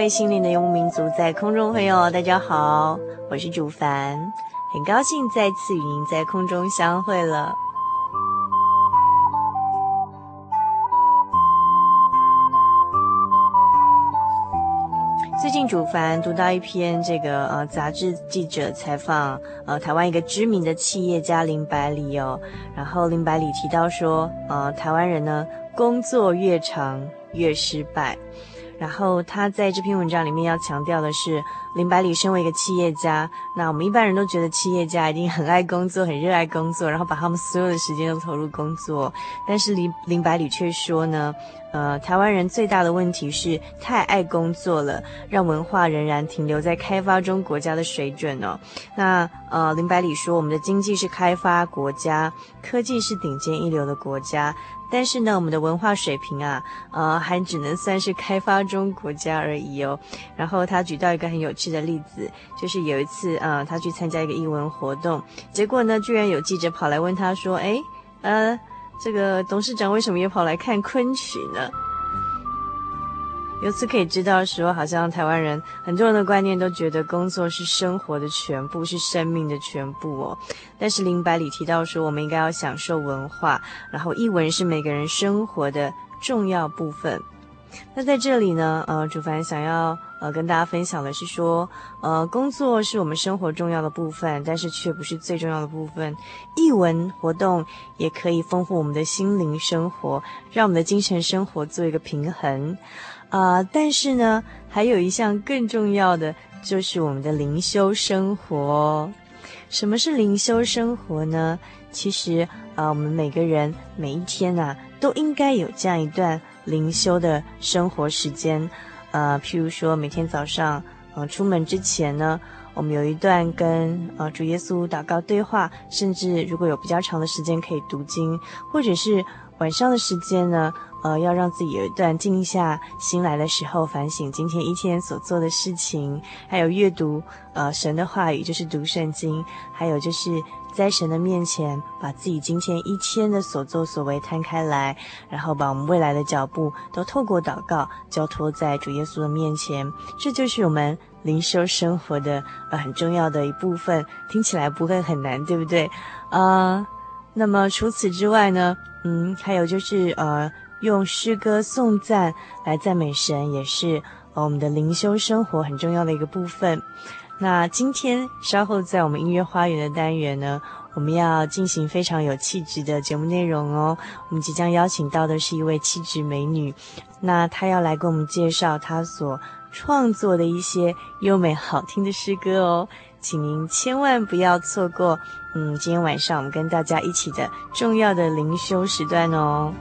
位心灵的游牧民族，在空中朋友，大家好，我是主凡，很高兴再次与您在空中相会了。最近主凡读到一篇这个呃杂志记者采访呃台湾一个知名的企业家林百里哦，然后林百里提到说，呃台湾人呢工作越长越失败。然后他在这篇文章里面要强调的是，林百里身为一个企业家，那我们一般人都觉得企业家一定很爱工作，很热爱工作，然后把他们所有的时间都投入工作。但是林林百里却说呢，呃，台湾人最大的问题是太爱工作了，让文化仍然停留在开发中国家的水准哦。那呃，林百里说，我们的经济是开发国家，科技是顶尖一流的国家。但是呢，我们的文化水平啊，呃，还只能算是开发中国家而已哦。然后他举到一个很有趣的例子，就是有一次啊，他去参加一个译文活动，结果呢，居然有记者跑来问他说：“哎，呃，这个董事长为什么也跑来看昆曲呢？”由此可以知道说，好像台湾人很多人的观念都觉得工作是生活的全部，是生命的全部哦。但是林百里提到说，我们应该要享受文化，然后译文是每个人生活的重要部分。那在这里呢，呃，主凡想要呃跟大家分享的是说，呃，工作是我们生活重要的部分，但是却不是最重要的部分。译文活动也可以丰富我们的心灵生活，让我们的精神生活做一个平衡。啊、但是呢，还有一项更重要的，就是我们的灵修生活。什么是灵修生活呢？其实啊、我们每个人每一天呐、啊，都应该有这样一段灵修的生活时间。啊，譬如说，每天早上，呃，出门之前呢，我们有一段跟呃主耶稣祷告对话，甚至如果有比较长的时间可以读经，或者是晚上的时间呢。呃，要让自己有一段静下心来的时候，反省今天一天所做的事情，还有阅读呃神的话语，就是读圣经，还有就是在神的面前，把自己今天一天的所作所为摊开来，然后把我们未来的脚步都透过祷告交托在主耶稣的面前，这就是我们灵修生活的呃很重要的一部分。听起来不会很难，对不对？啊、呃，那么除此之外呢，嗯，还有就是呃。用诗歌颂赞来赞美神，也是我们的灵修生活很重要的一个部分。那今天稍后在我们音乐花园的单元呢，我们要进行非常有气质的节目内容哦。我们即将邀请到的是一位气质美女，那她要来给我们介绍她所创作的一些优美好听的诗歌哦，请您千万不要错过。嗯，今天晚上我们跟大家一起的重要的灵修时段哦。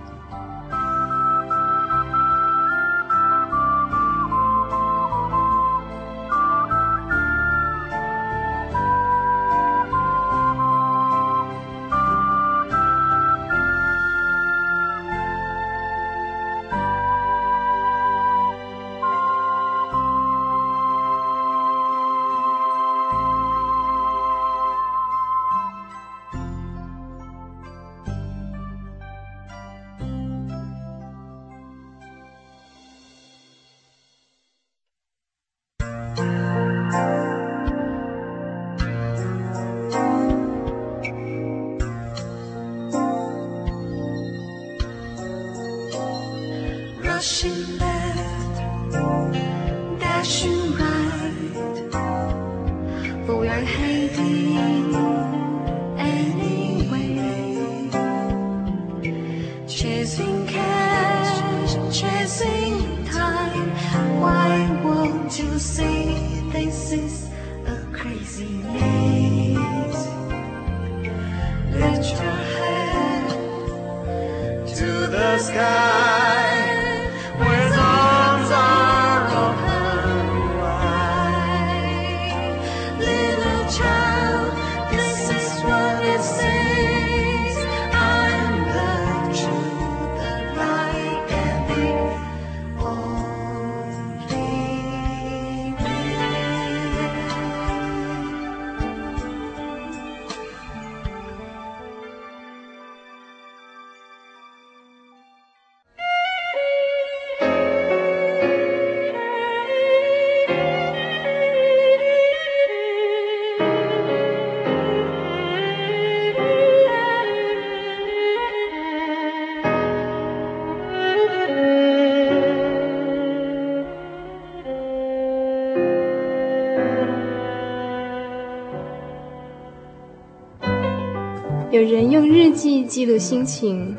记录心情，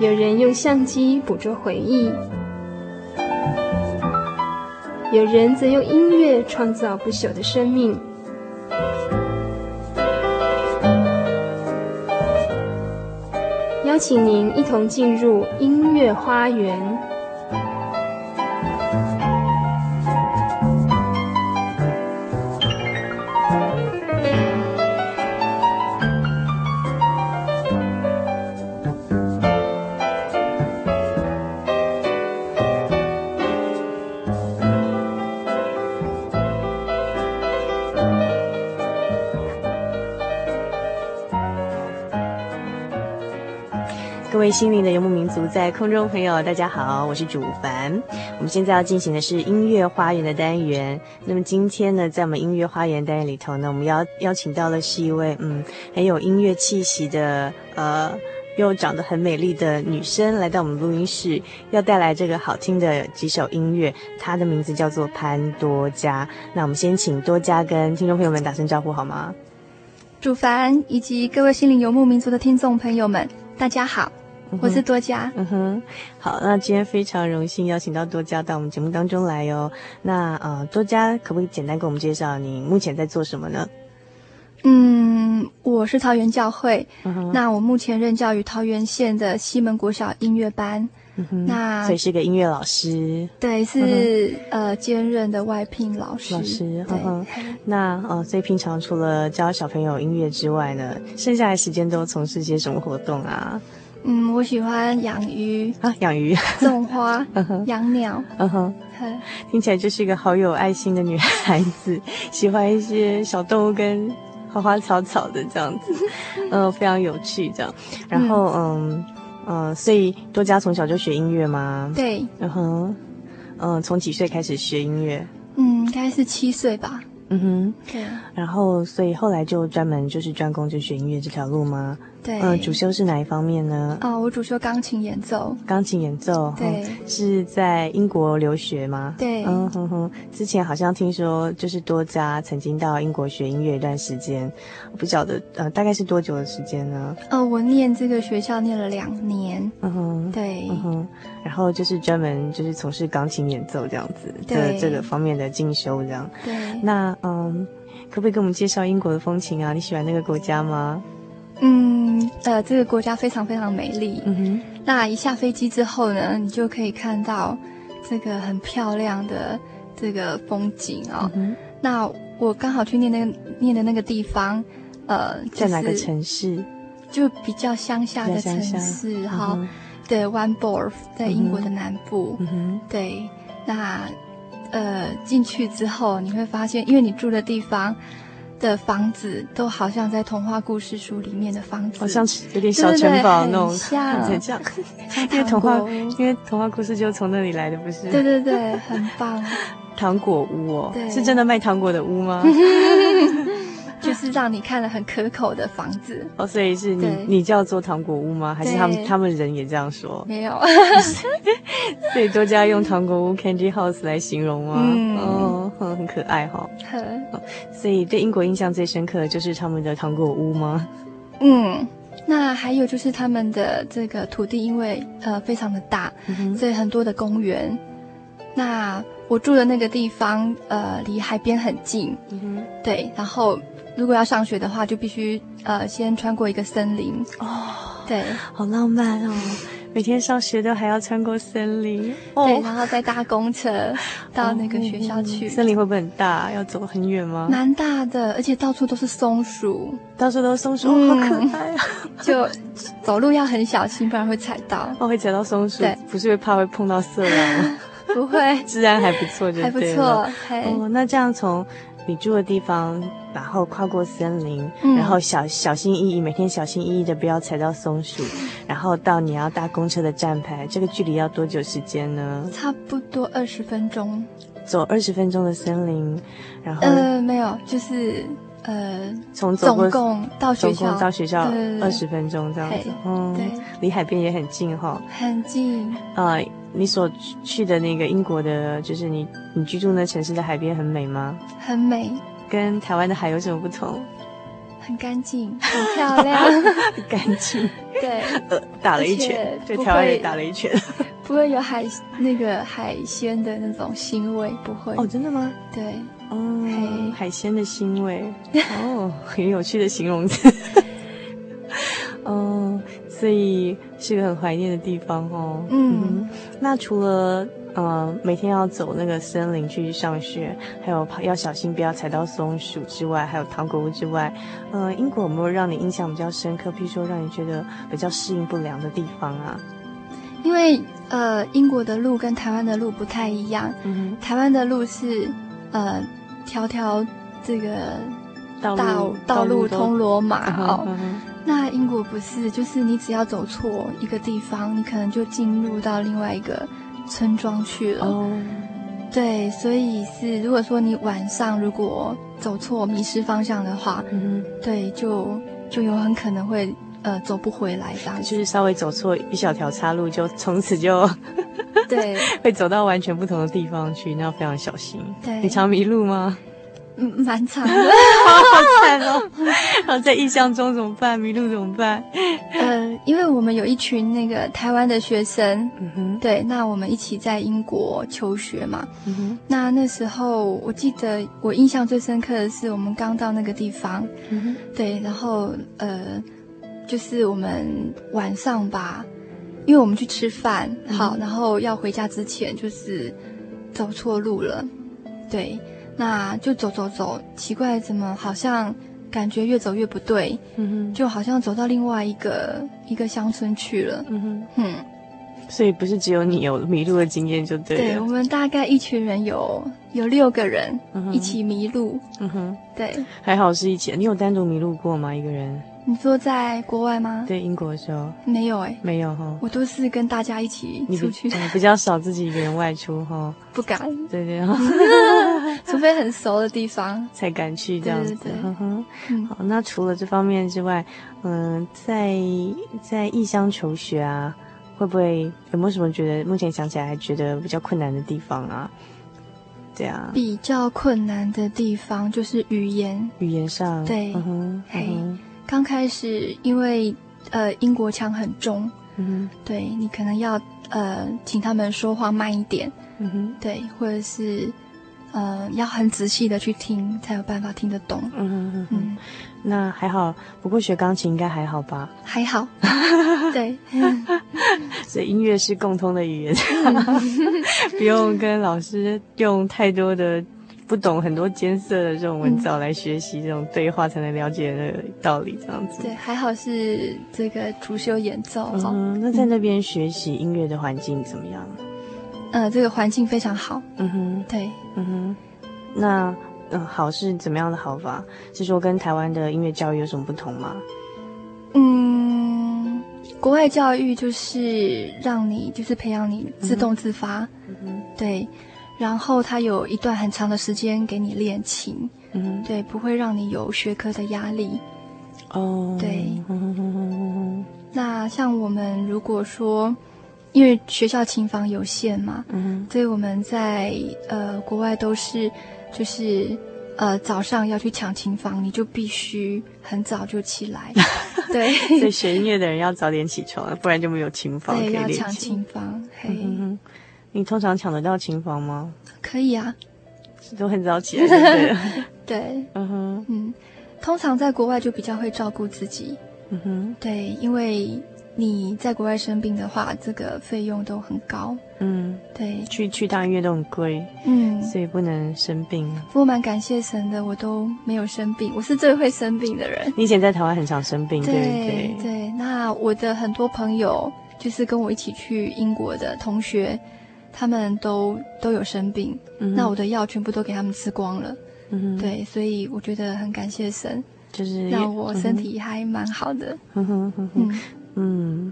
有人用相机捕捉回忆，有人则用音乐创造不朽的生命。邀请您一同进入音乐花园。各位心灵的游牧民族，在空中朋友，大家好，我是主凡。我们现在要进行的是音乐花园的单元。那么今天呢，在我们音乐花园单元里头呢，我们邀邀请到的是一位嗯很有音乐气息的呃又长得很美丽的女生，来到我们录音室，要带来这个好听的几首音乐。她的名字叫做潘多佳。那我们先请多佳跟听众朋友们打声招呼好吗？主凡以及各位心灵游牧民族的听众朋友们，大家好。我是多佳，嗯哼，好，那今天非常荣幸邀请到多佳到我们节目当中来哦。那呃，多佳可不可以简单给我们介绍你目前在做什么呢？嗯，我是桃园教会，嗯，那我目前任教于桃园县的西门国小音乐班，那所以是个音乐老师，对，是、嗯、呃兼任的外聘老师，老师，嗯哼，那呃，所以平常除了教小朋友音乐之外呢，剩下的时间都从事些什么活动啊？嗯，我喜欢养鱼啊，养鱼、种花、养鸟。嗯哼，听起来就是一个好有爱心的女孩子，喜欢一些小动物跟花花草草的这样子，嗯、呃，非常有趣这样。然后，嗯嗯、呃，所以多加从小就学音乐吗？对。嗯哼，嗯，从几岁开始学音乐？嗯，应该是七岁吧。嗯哼，对。然后，所以后来就专门就是专攻就学音乐这条路吗？对，嗯，主修是哪一方面呢？哦，我主修钢琴演奏。钢琴演奏，对，嗯、是在英国留学吗？对，嗯哼哼。之前好像听说，就是多加曾经到英国学音乐一段时间，我不晓得呃大概是多久的时间呢？呃，我念这个学校念了两年。嗯哼，对，嗯哼。然后就是专门就是从事钢琴演奏这样子的这个方面的进修这样。对，那嗯，可不可以给我们介绍英国的风情啊？你喜欢那个国家吗？嗯，呃，这个国家非常非常美丽。嗯哼，那一下飞机之后呢，你就可以看到这个很漂亮的这个风景哦。嗯、那我刚好去念那个念的那个地方，呃，在哪个城市？就比较乡下的城市哈。对，Wandsworth 在英国的南部。嗯哼，对，那呃进去之后你会发现，因为你住的地方。的房子都好像在童话故事书里面的房子，好像有点小城堡那种，很像，很像。因为童话，因为童话故事就从那里来的，不是？对对对，很棒。糖果屋哦，是真的卖糖果的屋吗？就是就是让你看了很可口的房子。哦，所以是你你叫做糖果屋吗？还是他们他们人也这样说？没有，所以多加用糖果屋 （Candy House） 来形容吗？嗯，哦，很可爱哈。所以对英国印象最深刻的就是他们的糖果屋吗？嗯。那还有就是他们的这个土地，因为呃非常的大，嗯、所以很多的公园。那我住的那个地方，呃，离海边很近，嗯、哼对。然后如果要上学的话，就必须呃先穿过一个森林。哦，对，好浪漫哦。每天上学都还要穿过森林，哦、对，然后再搭公车到那个学校去。哦、森林会不会很大？要走很远吗？蛮大的，而且到处都是松鼠，到处都是松鼠，嗯、好可爱啊！就走路要很小心，不然会踩到。哦，会踩到松鼠？对，不是会怕会碰到色狼吗？不会，治安还不错，就。还不错，哦，那这样从。你住的地方，然后跨过森林，嗯、然后小小心翼翼，每天小心翼翼的不要踩到松鼠，然后到你要搭公车的站牌，这个距离要多久时间呢？差不多二十分钟。走二十分钟的森林，然后呃没有，就是呃从总共到学校总共到学校二十分钟这样子，嗯，对，离海边也很近哈，很近啊。呃你所去的那个英国的，就是你你居住那城市的海边很美吗？很美，跟台湾的海有什么不同？很干净，很漂亮，很干净。对，呃，打了一拳，对台湾也打了一拳。不会有海那个海鲜的那种腥味，不会。哦，真的吗？对，哦，海鲜的腥味，哦，很有趣的形容词。哦。所以是个很怀念的地方哦。嗯，嗯，那除了呃每天要走那个森林去上学，还有要小心不要踩到松鼠之外，还有糖果屋之外，呃，英国有没有让你印象比较深刻？譬如说让你觉得比较适应不良的地方啊？因为呃，英国的路跟台湾的路不太一样。嗯，台湾的路是呃条条这个道路道路通罗马哦。那英国不是，就是你只要走错一个地方，你可能就进入到另外一个村庄去了。哦，对，所以是如果说你晚上如果走错、迷失方向的话，嗯，对，就就有很可能会呃走不回来这样。就是稍微走错一小条岔路，就从此就 对会走到完全不同的地方去，那要非常小心。对，你常迷路吗？嗯，蛮长的，好惨哦。然后在异乡中怎么办？迷路怎么办？呃，因为我们有一群那个台湾的学生，嗯哼，对，那我们一起在英国求学嘛，嗯哼，那那时候我记得我印象最深刻的是我们刚到那个地方，嗯哼，对，然后呃，就是我们晚上吧，因为我们去吃饭，好，然后要回家之前就是走错路了，对。那就走走走，奇怪，怎么好像感觉越走越不对？嗯哼，就好像走到另外一个一个乡村去了。嗯哼，嗯，所以不是只有你有迷路的经验就对了。对，我们大概一群人有有六个人一起迷路。嗯哼，对，还好是一起。你有单独迷路过吗？一个人？你说在国外吗？对，英国的时候没有哎，没有哈。我都是跟大家一起出去，比较少自己一个人外出哈。不敢。对对，除非很熟的地方 才敢去这样子。对，好，那除了这方面之外，嗯，在在异乡求学啊，会不会有没有什么觉得目前想起来还觉得比较困难的地方啊？对啊，比较困难的地方就是语言，语言上对，嘿。刚开始，因为呃英国腔很重，嗯，对你可能要呃请他们说话慢一点，嗯哼，对，或者是呃要很仔细的去听，才有办法听得懂，嗯哼哼。嗯，那还好，不过学钢琴应该还好吧？还好，对，所以音乐是共通的语言，不用跟老师用太多的。不懂很多艰涩的这种文藻来学习这种对话，才能了解的道理，这样子。对，还好是这个主修演奏。嗯，那在那边学习音乐的环境怎么样？呃，这个环境非常好。嗯哼，对，嗯哼。那嗯，好是怎么样的好法？是说跟台湾的音乐教育有什么不同吗？嗯，国外教育就是让你就是培养你自动自发。嗯哼，对。然后他有一段很长的时间给你练琴，嗯，对，不会让你有学科的压力。哦，对。那像我们如果说，因为学校琴房有限嘛，嗯，所以我们在呃国外都是就是呃早上要去抢琴房，你就必须很早就起来。对，所以学音乐的人要早点起床，不然就没有琴房可以练。对，要抢琴房。嘿，嗯，你通常抢得到琴房吗？可以啊，都很早起来，对？对，嗯哼，嗯，通常在国外就比较会照顾自己。嗯哼，对，因为你在国外生病的话，这个费用都很高。嗯，对，去去大医院都很贵。嗯，所以不能生病。不过蛮感谢神的，我都没有生病，我是最会生病的人。你以前在台湾很常生病，对对对。对，那我的很多朋友，就是跟我一起去英国的同学，他们都都有生病。嗯，那我的药全部都给他们吃光了。嗯，对，所以我觉得很感谢神。就是让我身体还蛮好的，嗯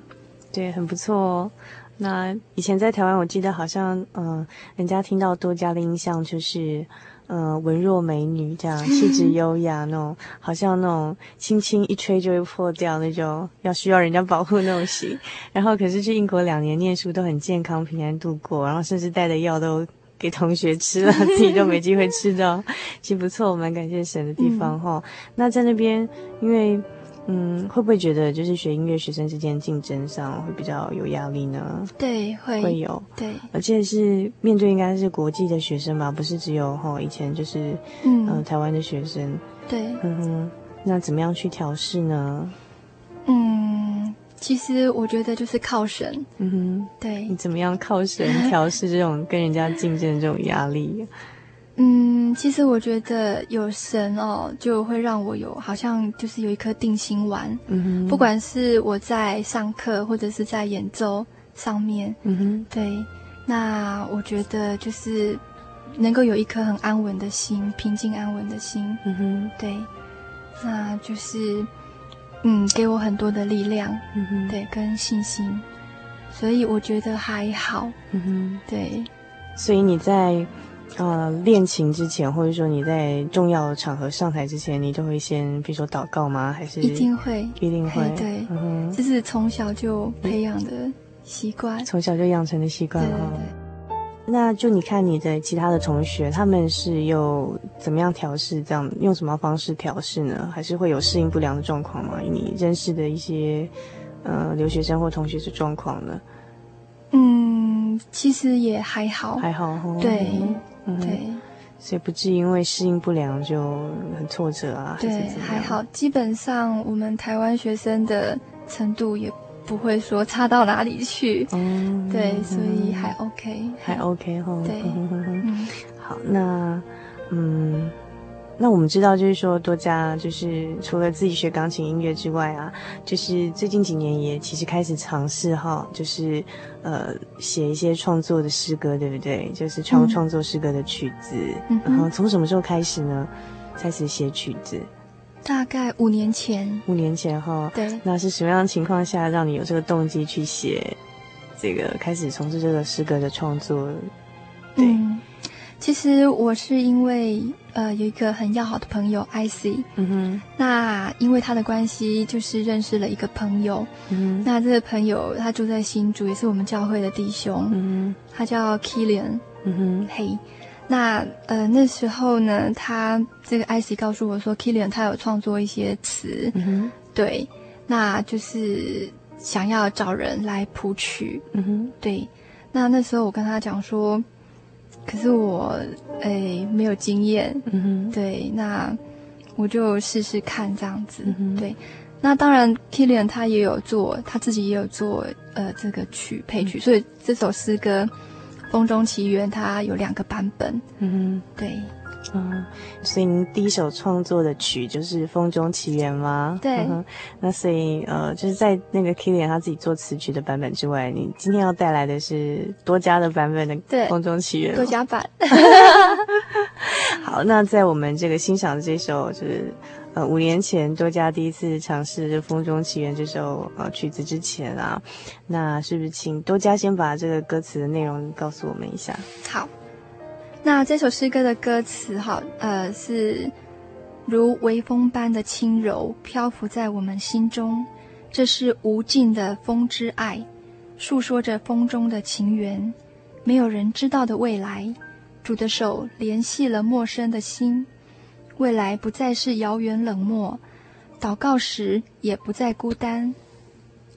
对，很不错哦。那以前在台湾，我记得好像，嗯、呃，人家听到多加的印象就是，嗯、呃，文弱美女这样，气质优雅那种，好像那种轻轻一吹就会破掉那种，要需要人家保护那种型。然后可是去英国两年念书都很健康平安度过，然后甚至带的药都。给同学吃了，自己都没机会吃到，其实不错，我蛮感谢神的地方哈、嗯。那在那边，因为嗯，会不会觉得就是学音乐学生之间竞争上会比较有压力呢？对，会会有，对，而且是面对应该是国际的学生吧，不是只有哈以前就是嗯、呃、台湾的学生。对，嗯哼，那怎么样去调试呢？嗯。其实我觉得就是靠神，嗯哼，对。你怎么样靠神调试这种跟人家竞争的这种压力？嗯，其实我觉得有神哦，就会让我有好像就是有一颗定心丸，嗯哼。不管是我在上课或者是在演奏上面，嗯哼，对。那我觉得就是能够有一颗很安稳的心，平静安稳的心，嗯哼，对。那就是。嗯，给我很多的力量，嗯哼，对，跟信心，所以我觉得还好，嗯哼，对。所以你在呃练琴之前，或者说你在重要场合上台之前，你都会先比如说祷告吗？还是一定会，一定会，对，嗯，这是从小就培养的习惯，从小就养成的习惯哈。对对对。那就你看你的其他的同学，他们是又怎么样调试？这样用什么方式调试呢？还是会有适应不良的状况吗？你认识的一些呃留学生或同学的状况呢？嗯，其实也还好，还好哈。对，嗯，对，所以不至于因为适应不良就很挫折啊。对，还好，基本上我们台湾学生的程度也。不会说差到哪里去，嗯，对，所以还 OK，还 OK 哈。对，嗯，好，那嗯，那我们知道，就是说多加，就是除了自己学钢琴音乐之外啊，就是最近几年也其实开始尝试哈，就是呃写一些创作的诗歌，对不对？就是创创作诗歌的曲子，嗯，然后从什么时候开始呢？开始写曲子。大概五年前，五年前哈，对，那是什么样的情况下让你有这个动机去写这个，开始从事这个诗歌的创作？对，嗯，其实我是因为呃有一个很要好的朋友 IC，嗯哼，那因为他的关系，就是认识了一个朋友，嗯哼，那这个朋友他住在新竹，也是我们教会的弟兄，嗯哼，他叫 Kilian，嗯哼，嘿。Hey, 那呃那时候呢，他这个 Icy 告诉我说，Kilian 他有创作一些词，嗯哼，对，那就是想要找人来谱曲，嗯哼，对。那那时候我跟他讲说，可是我诶没有经验，嗯哼，对，那我就试试看这样子，对。那当然，Kilian 他也有做，他自己也有做呃这个曲配曲，嗯，所以这首诗歌。《风中奇缘》它有两个版本，嗯哼，对，嗯，所以您第一首创作的曲就是《风中奇缘》吗？对，嗯，那所以呃，就是在那个 Kilian 他自己做词曲的版本之外，你今天要带来的是多加的版本的《风中奇缘》，多加版。好，那在我们这个欣赏的这首就是。呃，五年前多加第一次尝试《风中奇缘》这首呃曲子之前啊，那是不是请多加先把这个歌词的内容告诉我们一下？好，那这首诗歌的歌词哈，呃，是如微风般的轻柔，漂浮在我们心中。这是无尽的风之爱，诉说着风中的情缘。没有人知道的未来，主的手联系了陌生的心。未来不再是遥远冷漠，祷告时也不再孤单。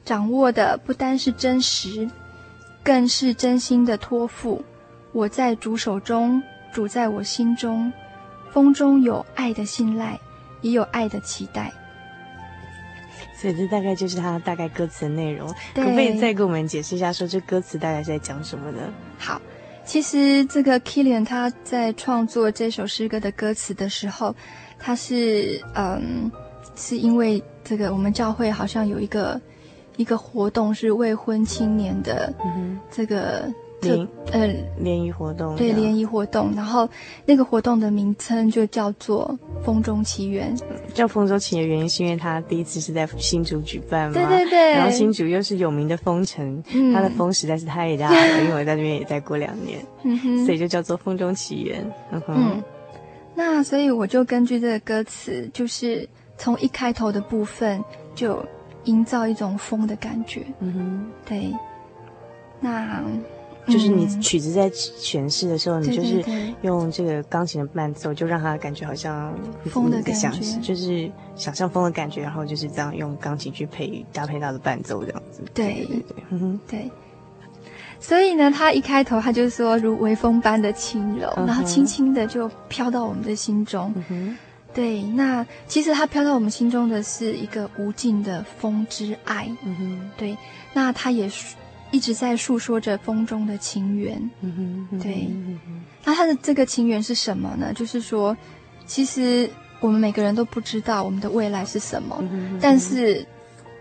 掌握的不单是真实，更是真心的托付。我在主手中，主在我心中。风中有爱的信赖，也有爱的期待。所以这大概就是他大概歌词的内容。可不可以再给我们解释一下，说这歌词大概是在讲什么呢？好，其实这个 Kilian 他在创作这首诗歌的歌词的时候，他是嗯，是因为这个我们教会好像有一个一个活动是未婚青年的这个。嗯联呃联谊活动对联谊活动，然后那个活动的名称就叫做《风中奇缘》。叫《风中奇缘》的原因是因为它第一次是在新竹举办嘛，对对对。然后新竹又是有名的风城，嗯、它的风实在是太大了，因为我在那边也待过两年，所以就叫做《风中奇缘》。嗯哼，嗯，那所以我就根据这个歌词，就是从一开头的部分就营造一种风的感觉。嗯哼，对，那。就是你曲子在诠释的时候，嗯、你就是用这个钢琴的伴奏，就让他感觉好像风的感觉，就是想象风的感觉，然后就是这样用钢琴去配搭配他的伴奏，这样子。对对对，嗯哼，对。所以呢，他一开头他就说如微风般的轻柔，嗯、然后轻轻的就飘到我们的心中。嗯，对。那其实他飘到我们心中的是一个无尽的风之爱。嗯哼，对。那他也是。一直在诉说着风中的情缘，嗯哼，对。那他的这个情缘是什么呢？就是说，其实我们每个人都不知道我们的未来是什么，但是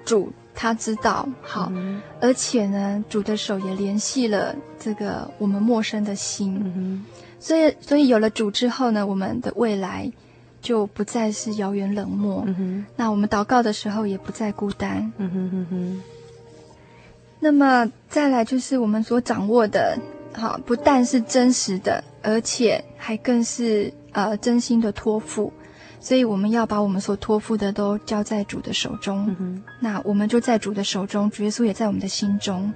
主他知道。好，而且呢，主的手也联系了这个我们陌生的心，所以，所以有了主之后呢，我们的未来就不再是遥远冷漠。那我们祷告的时候也不再孤单。嗯哼哼哼。那么再来就是我们所掌握的，好，不但是真实的，而且还更是呃真心的托付，所以我们要把我们所托付的都交在主的手中。那我们就在主的手中，主耶稣也在我们的心中。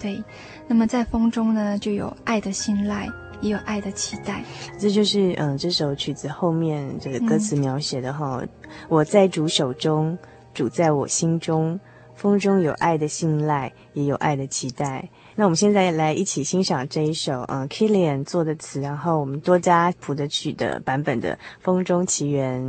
对。那么在风中呢，就有爱的信赖，也有爱的期待。这就是嗯、呃、这首曲子后面这个歌词描写的哈，嗯、我在主手中，主在我心中。风中有爱的信赖，也有爱的期待。那我们现在来一起欣赏这一首，嗯、Kilian 做的词，然后我们多加谱的曲的版本的《风中奇缘》。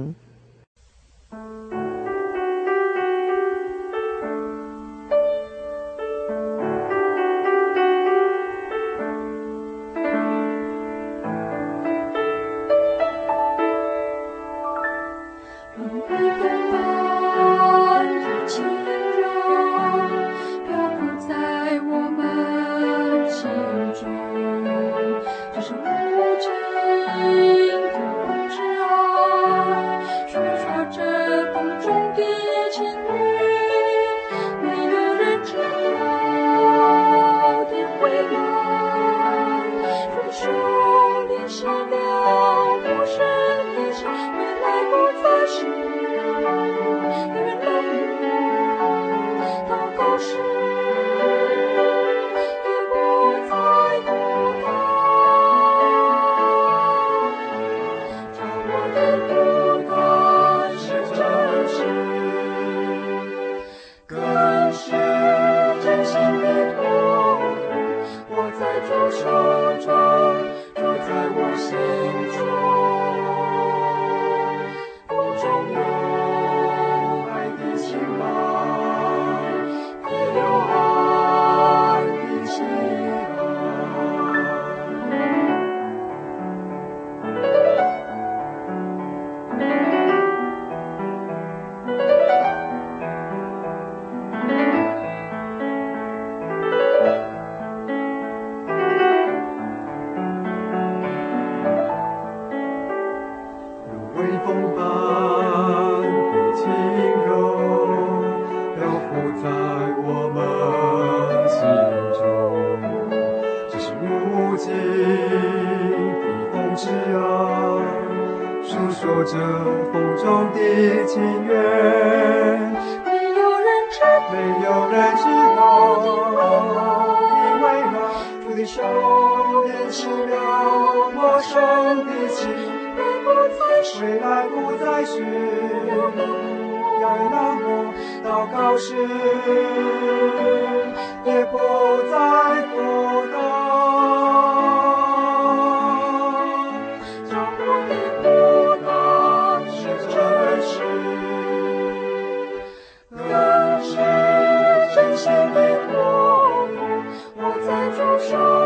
向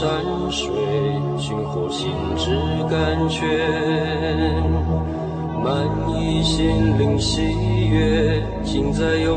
山水寻获心之甘泉，满溢心灵喜悦，尽在有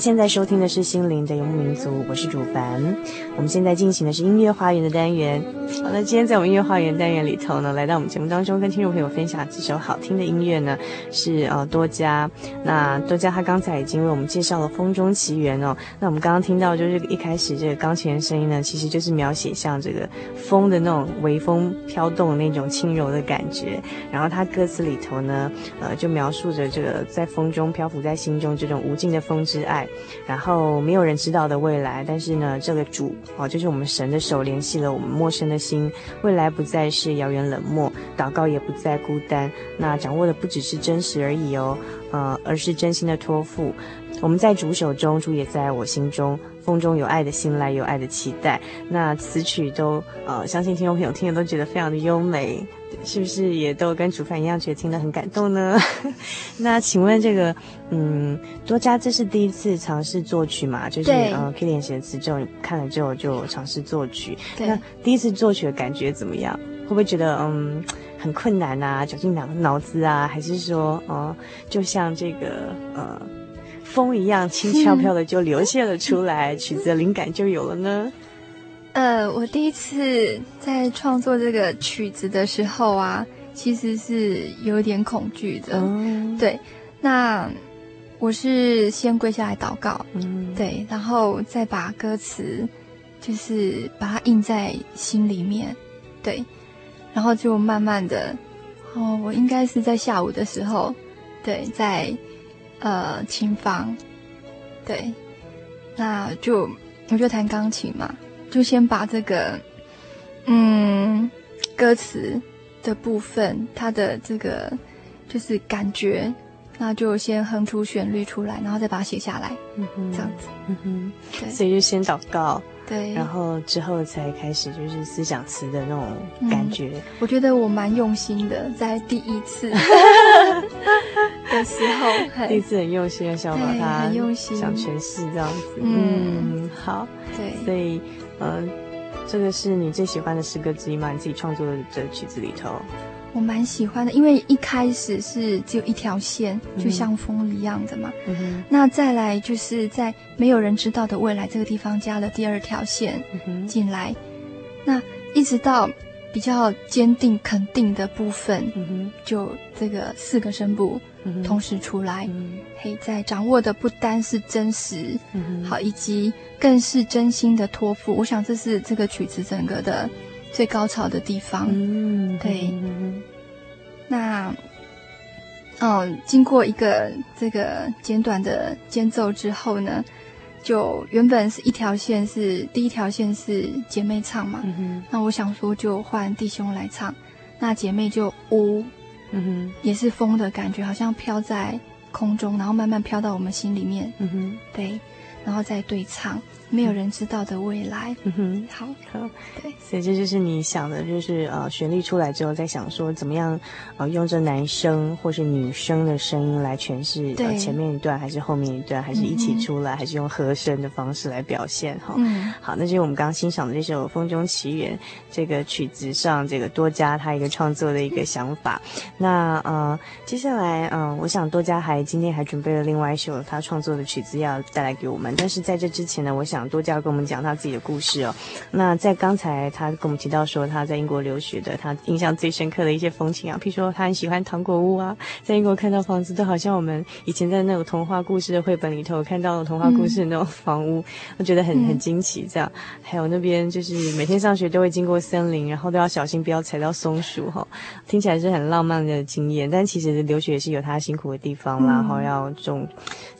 现在收听的是《心灵的游牧民族》，我是主凡。我们现在进行的是音乐花园的单元。好那，今天在我们音乐花园单元里头呢，来到我们节目当中，跟听众朋友分享几首好听的音乐呢，是呃多加。那多加他刚才已经为我们介绍了《风中奇缘》哦。那我们刚刚听到就是一开始这个钢琴的声音呢，其实就是描写像这个风的那种微风飘动那种轻柔的感觉。然后他歌词里头呢，呃，就描述着这个在风中漂浮在心中这种无尽的风之爱。然后没有人知道的未来，但是呢，这个主哦，就是我们神的手联系了我们陌生的心，未来不再是遥远冷漠，祷告也不再孤单。那掌握的不只是真实而已哦，呃，而是真心的托付。我们在主手中，主也在我心中。风中有爱的信赖，有爱的期待。那词曲都呃，相信听众朋友听了都觉得非常的优美，是不是也都跟主凡一样觉得听得很感动呢？那请问这个嗯，多加这是第一次尝试作曲嘛？就是呃，Kilian 写的词之后看了之后就尝试作曲。那第一次作曲的感觉怎么样？会不会觉得嗯很困难啊？绞尽脑脑子啊？还是说哦、呃，就像这个呃。风一样轻飘飘的就流泻了出来，嗯、曲子的灵感就有了呢。呃，我第一次在创作这个曲子的时候啊，其实是有点恐惧的。嗯、对，那我是先跪下来祷告，嗯，对，然后再把歌词就是把它印在心里面，对，然后就慢慢的，哦，我应该是在下午的时候，对，在。呃，琴房，对，那就我就弹钢琴嘛，就先把这个，嗯，歌词的部分，它的这个就是感觉，那就先哼出旋律出来，然后再把它写下来，嗯哼，这样子，嗯哼，对，所以就先祷告。对，然后之后才开始就是思想词的那种感觉。嗯、我觉得我蛮用心的，在第一次 的时候，第一次很用心的想把它很用心想诠释这样子。嗯，嗯好，对，所以嗯、呃，这个是你最喜欢的诗歌之一吗？你自己创作的这曲子里头。我蛮喜欢的，因为一开始是只有一条线，就像风一样的嘛。嗯哼。那再来就是在没有人知道的未来这个地方加了第二条线进来，那一直到比较坚定肯定的部分，嗯哼，就这个四个声部同时出来，嗯，嘿，在掌握的不单是真实，嗯，好，以及更是真心的托付。我想这是这个曲子整个的最高潮的地方，嗯，对，嗯，那。哦，经过一个这个简短的间奏之后呢，就原本是一条线是第一条线是姐妹唱嘛，那我想说就换弟兄来唱，那姐妹就呜，嗯哼，也是风的感觉，好像飘在空中，然后慢慢飘到我们心里面，嗯哼，对，然后再对唱。没有人知道的未来。嗯哼，好，好，对，所以这就是你想的，就是呃，旋律出来之后，在想说怎么样，呃，用这男生或是女生的声音来诠释，呃，前面一段还是后面一段，还是一起出来，嗯、还是用和声的方式来表现？哈，嗯，好，那就是我们刚刚欣赏的这首《风中奇缘》这个曲子上，这个多加他一个创作的一个想法。那呃，接下来嗯、呃，我想多加还今天还准备了另外一首他创作的曲子要带来给我们，但是在这之前呢，我想。多加跟我们讲他自己的故事哦。那在刚才他跟我们提到说他在英国留学的，他印象最深刻的一些风情啊，譬如说他很喜欢糖果屋啊，在英国看到房子都好像我们以前在那种童话故事的绘本里头看到的童话故事的那种房屋，我、嗯、觉得很很惊奇。这样，还有那边就是每天上学都会经过森林，然后都要小心不要踩到松鼠哈、哦，听起来是很浪漫的经验。但其实留学也是有他辛苦的地方，然后要这种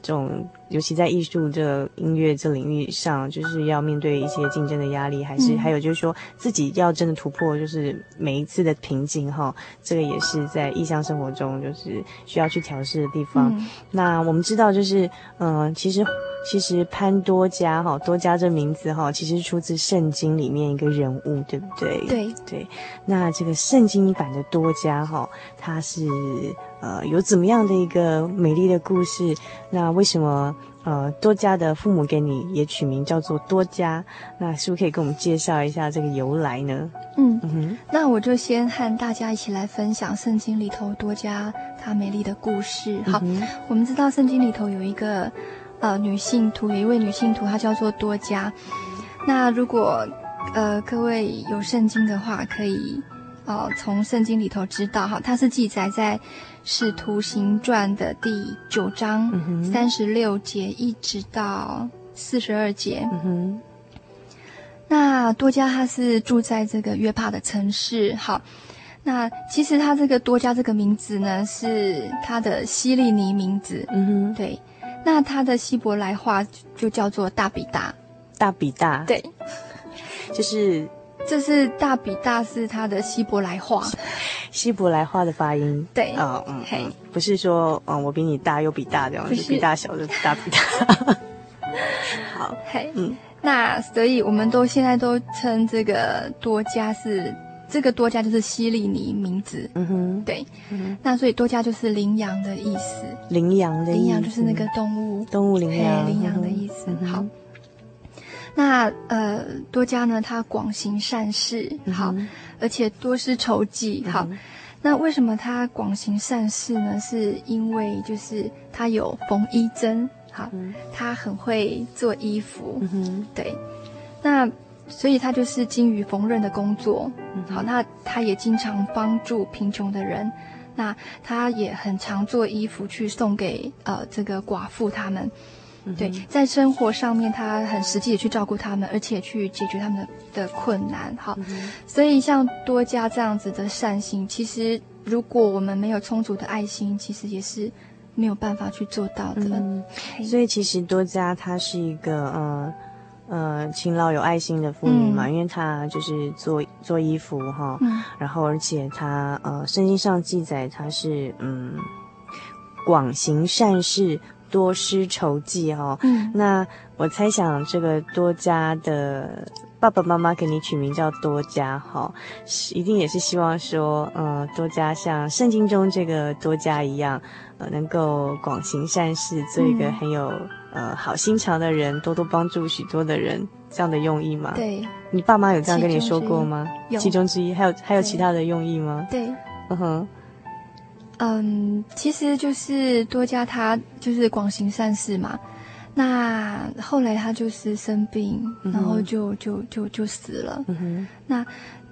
这种。尤其在艺术这音乐这领域上，就是要面对一些竞争的压力，还是、嗯、还有就是说自己要真的突破，就是每一次的瓶颈哈，这个也是在异乡生活中就是需要去调试的地方。嗯、那我们知道，就是嗯、呃，其实其实潘多加哈，多加这名字哈，其实出自圣经里面一个人物，对不对？对对。那这个圣经版的多加哈，他是。呃，有怎么样的一个美丽的故事？那为什么呃多加的父母给你也取名叫做多加？那是不是可以跟我们介绍一下这个由来呢？嗯嗯哼，那我就先和大家一起来分享圣经里头多加他美丽的故事。好，嗯、我们知道圣经里头有一个呃女性徒，有一位女性徒，她叫做多加。那如果呃各位有圣经的话，可以。哦，从圣经里头知道哈，它是记载在《使徒行传》的第九章三十六节，一直到四十二节。嗯哼。那多加他是住在这个约帕的城市。好，那其实他这个多加这个名字呢，是他的希利尼名字。嗯哼。对，那它的希伯来话就叫做大比大。大比大。对，就是。这是大比大是它的希伯来话，希伯来话的发音。对，啊，嗯，嘿，不是说，嗯，我比你大又比大这样，是比大小就大比大。好，嘿，嗯，那所以我们都现在都称这个多加是这个多加就是西利尼名字。嗯哼，对，那所以多加就是羚羊的意思。羚羊的羚羊就是那个动物，动物羚羊，羚羊的意思。好。那呃，多加呢，他广行善事，好，而且多施筹济，好。嗯、那为什么他广行善事呢？是因为就是他有缝衣针，好，嗯、他很会做衣服，嗯、哼。对。那所以他就是精于缝纫的工作，嗯、好。那他也经常帮助贫穷的人，那他也很常做衣服去送给呃这个寡妇他们。对，在生活上面，他很实际的去照顾他们，而且去解决他们的的困难。好，嗯、所以像多加这样子的善心，其实如果我们没有充足的爱心，其实也是没有办法去做到的。嗯、所以其实多加他是一个呃呃勤劳有爱心的妇女嘛，嗯、因为她就是做做衣服哈，嗯、然后而且她呃圣经上记载她是嗯广行善事。多施筹济哈，嗯，那我猜想这个多嘉的爸爸妈妈给你取名叫多嘉哈，一定也是希望说，呃，多嘉像圣经中这个多嘉一样，呃，能够广行善事，做一个很有、嗯、呃好心肠的人，多多帮助许多的人，这样的用意吗？对，你爸妈有这样跟你说过吗？有，其中之一，还有还有其他的用意吗？对，嗯哼。嗯，其实就是多加他就是广行善事嘛。那后来他就是生病，然后就就就就死了。嗯哼，那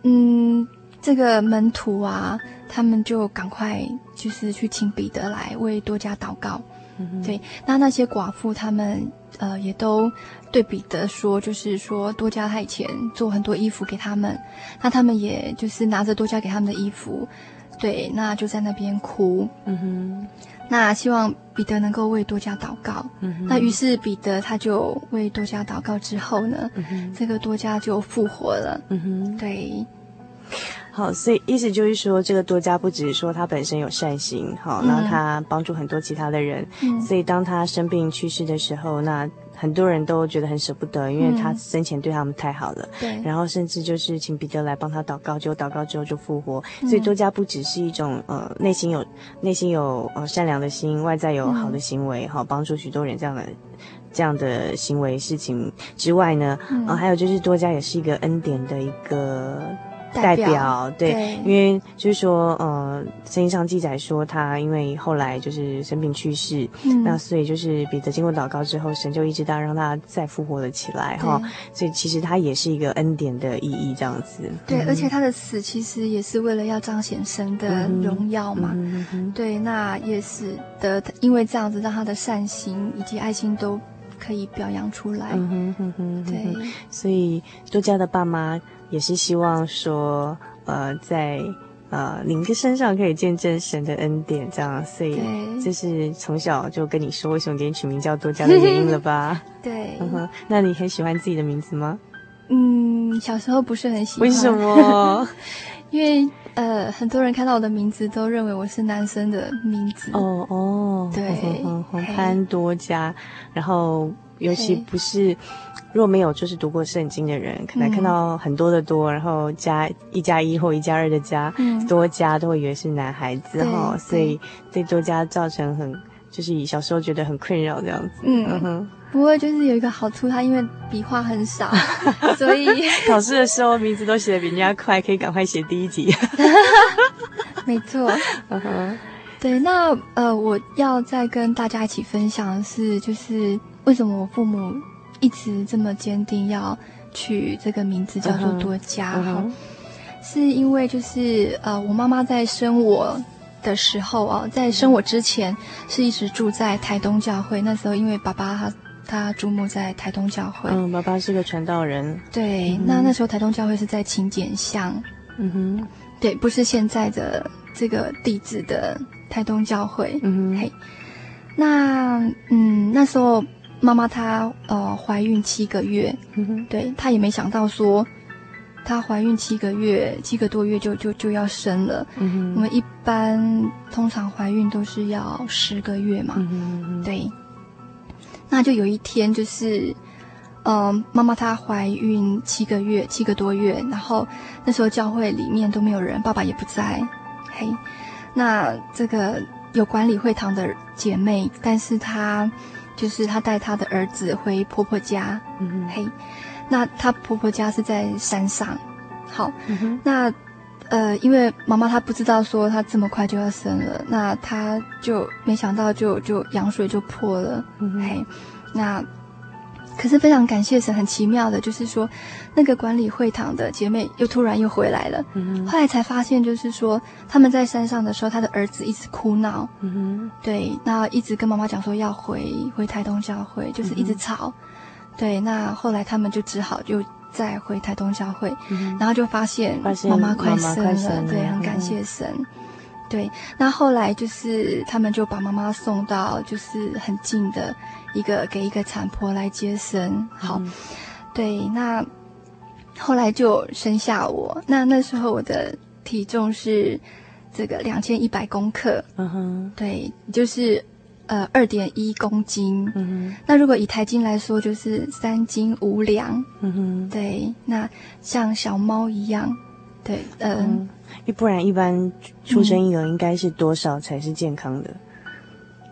嗯，这个门徒啊，他们就赶快就是去请彼得来为多加祷告。嗯，对，那那些寡妇他们呃也都对彼得说，就是说多加他以前做很多衣服给他们，那他们也就是拿着多加给他们的衣服，对，那就在那边哭。嗯哼。那希望彼得能够为多加祷告。嗯哼，那于是彼得他就为多加祷告之后呢，这个多加就复活了。嗯哼，对。好，所以意思就是说，这个多加不只是说他本身有善行，好，那他帮助很多其他的人。嗯，所以当他生病去世的时候，那。很多人都觉得很舍不得，因为他生前对他们太好了。对、嗯，然后甚至就是请彼得来帮他祷告，结果祷告之后就复活。嗯、所以多加不只是一种呃内心有内心有呃善良的心，外在有好的行为，好、嗯，帮助许多人这样的这样的行为事情之外呢，嗯、呃，还有就是多加也是一个恩典的一个。代表，对，对，因为就是说，呃，圣经上记载说他因为后来就是生病去世，嗯，那所以就是彼得经过祷告之后，神就一直到让他再复活了起来哈，所以其实他也是一个恩典的意义这样子。对，嗯、而且他的死其实也是为了要彰显神的荣耀嘛，对，那也是的，因为这样子让他的善行以及爱心都可以表扬出来。嗯哼哼哼，对，所以多加的爸妈。也是希望说，呃，在呃您的身上可以见证神的恩典，这样，所以这是从小就跟你说为什么给你取名叫多加的原因了吧？对，嗯哼，那你很喜欢自己的名字吗？嗯，小时候不是很喜欢。为什么？因为呃，很多人看到我的名字都认为我是男生的名字。哦哦，对，潘多加，然后尤其不是。若没有就是读过圣经的人，可能看到很多的多，嗯、然后加一加一或一加二的加，嗯、多加都会以为是男孩子哈，所以对多加造成很就是以小时候觉得很困扰这样子。嗯，嗯哼，不过就是有一个好处，他因为笔画很少，所以 考试的时候名字都写的比人家快，可以赶快写第一题。没错。嗯哼，对，那呃，我要再跟大家一起分享的是，就是为什么我父母。一直这么坚定要取这个名字叫做多加哈，uh uh. 是因为就是呃，我妈妈在生我的时候啊，在生我之前是一直住在台东教会。那时候因为爸爸他他注目在台东教会，嗯，爸爸是个传道人。对，嗯、那那时候台东教会是在勤俭巷，嗯哼，对，不是现在的这个地址的台东教会。嗯哼，嘿，那嗯那时候。妈妈她呃怀孕七个月，嗯、对，她也没想到说，她怀孕七个月，七个多月就就就要生了。嗯、我们一般通常怀孕都是要十个月嘛，嗯、对。那就有一天就是，嗯、呃，妈妈她怀孕七个月，七个多月，然后那时候教会里面都没有人，爸爸也不在，嘿，那这个有管理会堂的姐妹，但是她。就是她带她的儿子回婆婆家，嗯，嘿，那她婆婆家是在山上，好，嗯哼，那呃，因为妈妈她不知道说她这么快就要生了，那她就没想到就就羊水就破了，嗯，嘿，那。可是非常感谢神，很奇妙的，就是说，那个管理会堂的姐妹又突然又回来了。后来才发现，就是说他们在山上的时候，他的儿子一直哭闹。对，那一直跟妈妈讲说要回回台东教会，就是一直吵。嗯、对，那后来他们就只好就再回台东教会，嗯、然后就发现妈妈快生了，对，很感谢神。嗯对，那后来就是他们就把妈妈送到就是很近的一个给一个产婆来接生。好，嗯、对，那后来就生下我。那那时候我的体重是这个两千一百公克。嗯哼，对，就是呃二点一公斤。嗯哼，那如果以台斤来说，就是三斤五两。嗯哼，对，那像小猫一样。对，呃、嗯。不然，一般出生婴儿应该是多少才是健康的？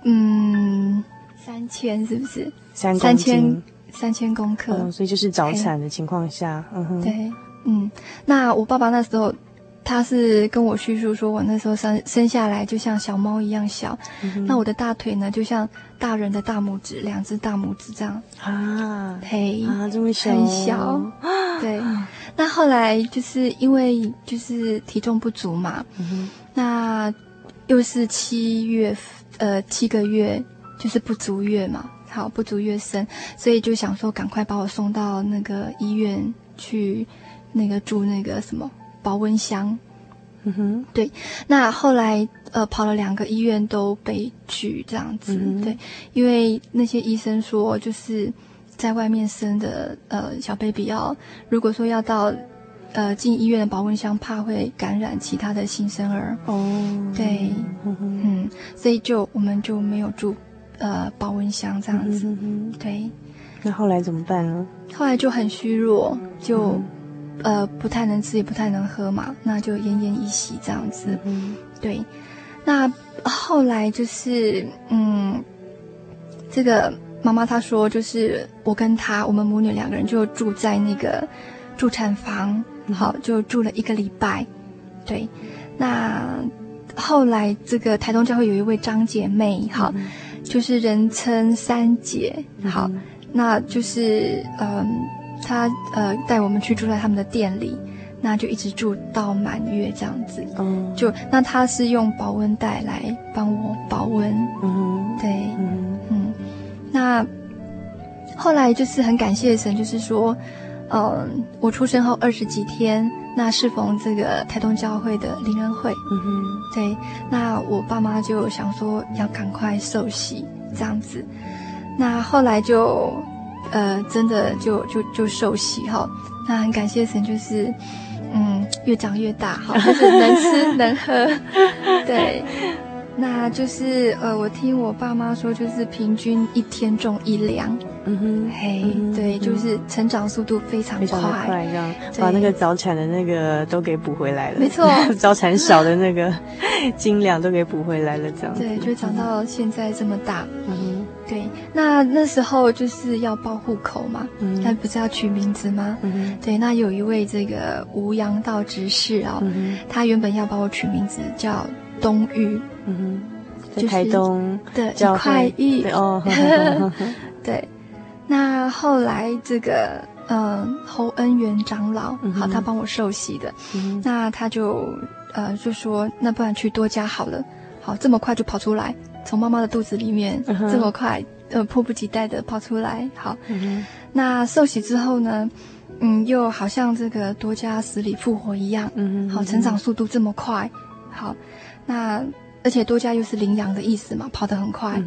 嗯，三千是不是？三公斤，三千三千公克。嗯，所以就是早产的情况下，嗯哼。对，嗯，那我爸爸那时候他是跟我叙述说，我那时候生生下来就像小猫一样小，嗯、那我的大腿呢，就像大人的大拇指，两只大拇指这样啊，嘿，啊，这么小，很小，对。那后来就是因为就是体重不足嘛，嗯、那又是七月，呃，七个月就是不足月嘛，好，不足月生，所以就想说赶快把我送到那个医院去，那个住那个什么。保温箱，嗯哼，对。那后来呃跑了两个医院都被拒这样子，嗯、对，因为那些医生说就是在外面生的呃小 baby 要如果说要到呃进医院的保温箱，怕会感染其他的新生儿哦，对，嗯，嗯，所以就我们就没有住呃保温箱这样子，嗯、对。那后来怎么办呢？后来就很虚弱，就。嗯呃，不太能吃，也不太能喝嘛，那就奄奄一息这样子。嗯，对。那后来就是，嗯，这个妈妈她说，就是我跟她，我们母女两个人就住在那个助产房，好，就住了一个礼拜。对。那后来这个台东教会有一位张姐妹，好，就是人称三姐，好，那就是嗯。她呃带我们去住在他们的店里，那就一直住到满月这样子。嗯，就那他是用保温袋来帮我保温。嗯，对。那后来就是很感谢神，就是说，嗯、呃，我出生后二十几天，那适逢这个台东教会的灵恩会。嗯哼，对，那我爸妈就想说要赶快受洗这样子。那后来就。呃，真的就就就受洗哈，那很感谢神，就是，嗯，越长越大哈，就是能吃 能喝，对，那就是呃，我听我爸妈说，就是平均一天种一两。嗯哼，嘿，嗯、对，就是成长速度非常快，非常快，这样把那个早产的那个都给补回来了。没错，早产少的那个 斤两都给补回来了，这样。对，就长到现在这么大。嗯哼，对，那那时候就是要报户口嘛，嗯，那不是要取名字吗？嗯哼，对，那有一位这个吴阳道执事啊，嗯，他原本要帮我取名字叫东玉，嗯哼，在台东的一块玉，对哦，对。那后来这个嗯侯恩元长老，嗯、好，他帮我受洗的，嗯、那他就呃就说，那不然去多加好了，好，这么快就跑出来，从妈妈的肚子里面、这么快，呃迫不及待的跑出来，好，嗯、那受洗之后呢，嗯又好像这个多加死里复活一样，嗯哼好，成长速度这么快，好，那。而且多加又是羚羊的意思嘛，跑得很快，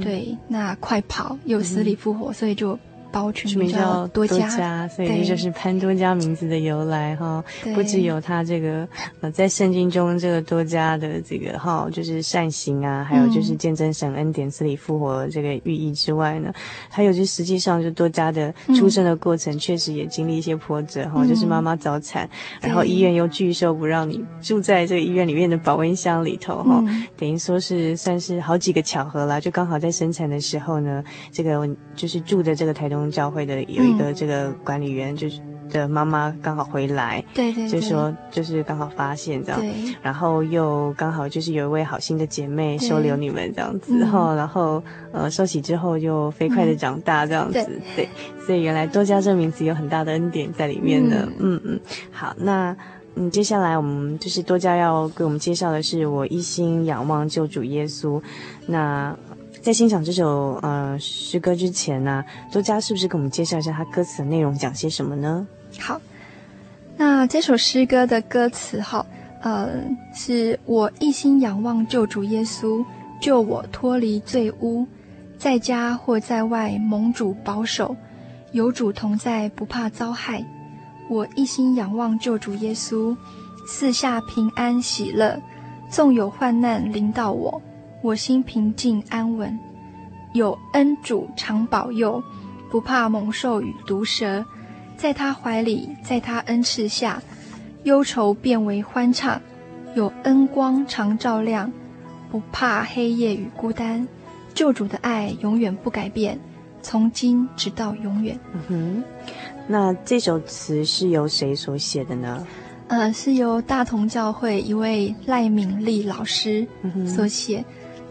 对，那快跑又死里复活，嗯、所以就。把我取名叫多加，所以这就是潘多加名字的由来哈。不只有他这个呃，在圣经中这个多加的这个哈，就是善行啊，还有就是见证神恩典、死里复活这个寓意之外呢，还有就实际上就多加的出生的过程，确实也经历一些波折哈。嗯、就是妈妈早产，然后医院又拒收不让你住在这个医院里面的保温箱里头哈，嗯、等于说是算是好几个巧合啦，就刚好在生产的时候呢，这个就是住的这个台东。教会的有一个这个管理员，就是的妈妈刚好回来，对对，就说就是刚好发现这样，然后又刚好就是有一位好心的姐妹收留你们这样子，然后然后呃收起之后又飞快的长大这样子，对，所以原来多加这名字有很大的恩典在里面的，嗯嗯，好，那嗯接下来我们就是多加要给我们介绍的是我一心仰望救主耶稣，那。在欣赏这首呃诗歌之前呢，多佳是不是给我们介绍一下它歌词的内容，讲些什么呢？好，那这首诗歌的歌词哈，呃，是我一心仰望救主耶稣，救我脱离罪污，在家或在外蒙主保守，有主同在，不怕遭害。我一心仰望救主耶稣，四下平安喜乐，纵有患难临到我。我心平静安稳，有恩主常保佑，不怕猛兽与毒蛇，在他怀里，在他恩赐下，忧愁变为欢畅，有恩光常照亮，不怕黑夜与孤单，救主的爱永远不改变，从今直到永远。嗯哼，那这首词是由谁所写的呢？呃，是由大同教会一位赖敏丽老师所写。嗯、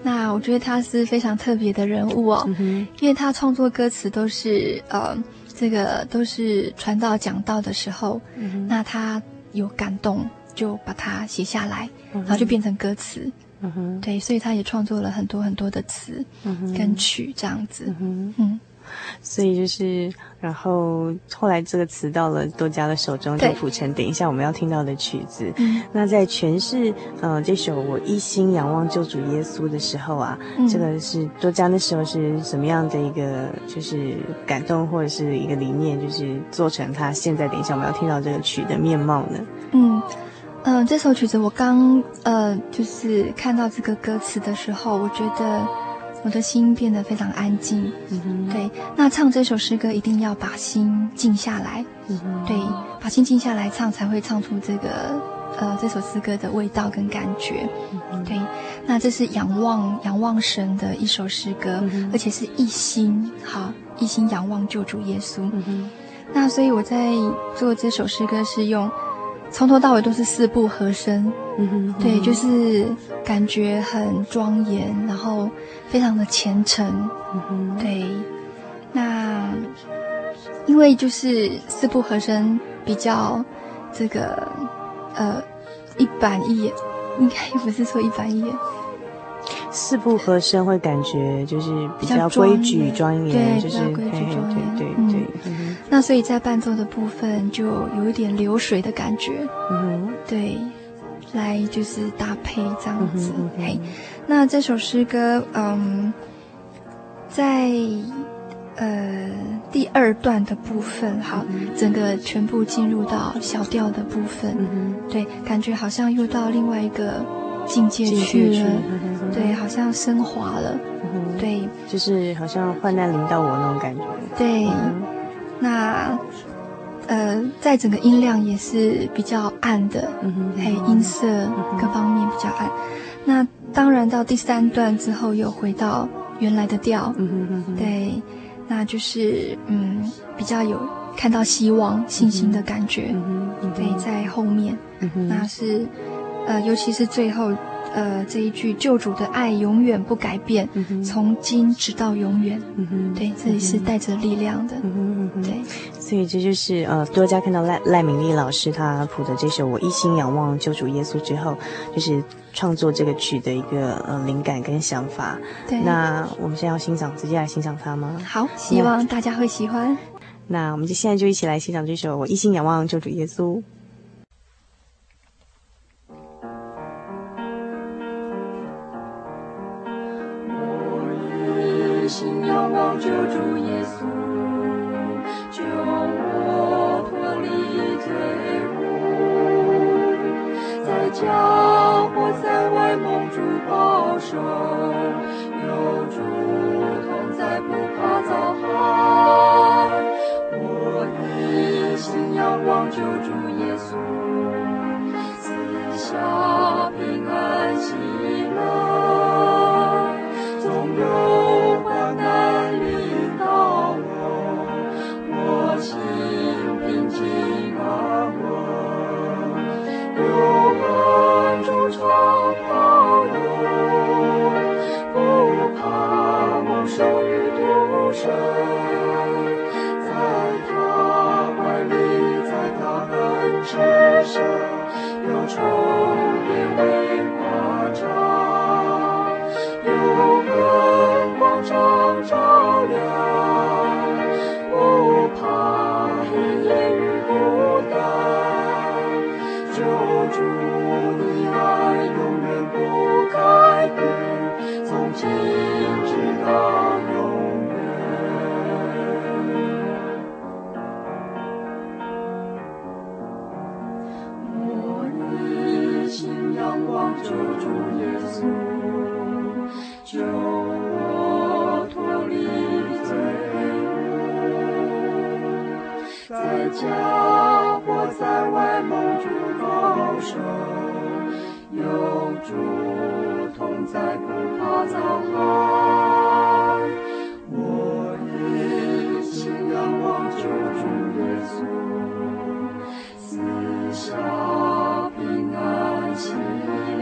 那我觉得他是非常特别的人物哦，嗯、因为他创作歌词都是呃，这个都是传道讲道的时候，嗯、那他有感动，就把它写下来，嗯、然后就变成歌词。嗯，对，所以他也创作了很多很多的词跟曲这样子。嗯，嗯，所以就是，然后后来这个词到了多加的手中就谱成，等一下我们要听到的曲子。嗯，那在诠释呃这首我一心仰望救主耶稣的时候啊，嗯、这个是多加那时候是什么样的一个就是感动或者是一个理念，就是做成他现在等一下我们要听到这个曲的面貌呢？嗯。嗯、呃，这首曲子我刚呃，就是看到这个歌词的时候，我觉得我的心变得非常安静。嗯哼，对，那唱这首诗歌一定要把心静下来。嗯哼，对，把心静下来唱，才会唱出这个呃这首诗歌的味道跟感觉。嗯哼，对，那这是仰望仰望神的一首诗歌，嗯、而且是一心好一心仰望救主耶稣。嗯哼，那所以我在做这首诗歌是用。从头到尾都是四部和声，嗯哼，对，就是感觉很庄严，然后非常的虔诚，嗯哼，对。那因为就是四部和声比较这个呃一板一眼，应该也不是说一板一眼。四部和声会感觉就是比较规矩庄严，对，就是规矩庄严，对对对。那所以在伴奏的部分就有一点流水的感觉，嗯，对，来就是搭配这样子。嘿，那这首诗歌，嗯，在呃第二段的部分，好，整个全部进入到小调的部分，对，感觉好像又到另外一个。境界去了，对，好像升华了，对，就是好像患难临到我那种感觉。对，那呃，在整个音量也是比较暗的，嗯还有音色各方面比较暗。那当然到第三段之后又回到原来的调，对，那就是嗯，比较有看到希望、信心的感觉。对，在后面，那是。呃，尤其是最后，呃，这一句“救主的爱永远不改变，嗯、哼从今直到永远”，嗯、哼对，这里是带着力量的，嗯、哼对。所以这就是呃，多加看到赖赖敏丽老师他谱的这首《我一心仰望救主耶稣》之后，就是创作这个曲的一个呃灵感跟想法。对。那我们现在要欣赏，直接来欣赏它吗？好，希望大家会喜欢。那，那我们就现在就一起来欣赏这首《我一心仰望救主耶稣》。仰望救主耶稣，救我脱离罪恶，在家或在外蒙主保守，有主在他怀里在他安置重家我在外蒙祝高升，有主同在不怕遭害。我一心仰望救主耶稣，四下平安喜乐。